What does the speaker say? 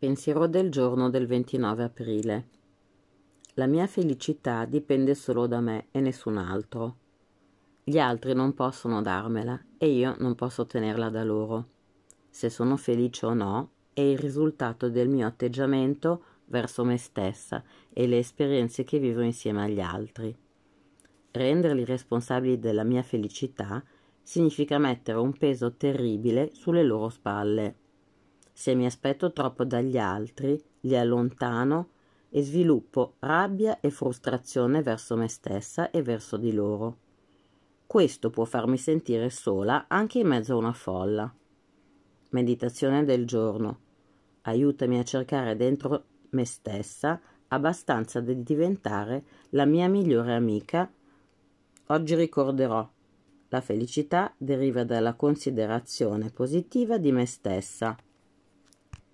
Pensiero del giorno del 29 aprile. La mia felicità dipende solo da me e nessun altro. Gli altri non possono darmela e io non posso ottenerla da loro. Se sono felice o no è il risultato del mio atteggiamento verso me stessa e le esperienze che vivo insieme agli altri. Renderli responsabili della mia felicità significa mettere un peso terribile sulle loro spalle. Se mi aspetto troppo dagli altri, li allontano e sviluppo rabbia e frustrazione verso me stessa e verso di loro. Questo può farmi sentire sola anche in mezzo a una folla. Meditazione del giorno. Aiutami a cercare dentro me stessa abbastanza da diventare la mia migliore amica. Oggi ricorderò. La felicità deriva dalla considerazione positiva di me stessa.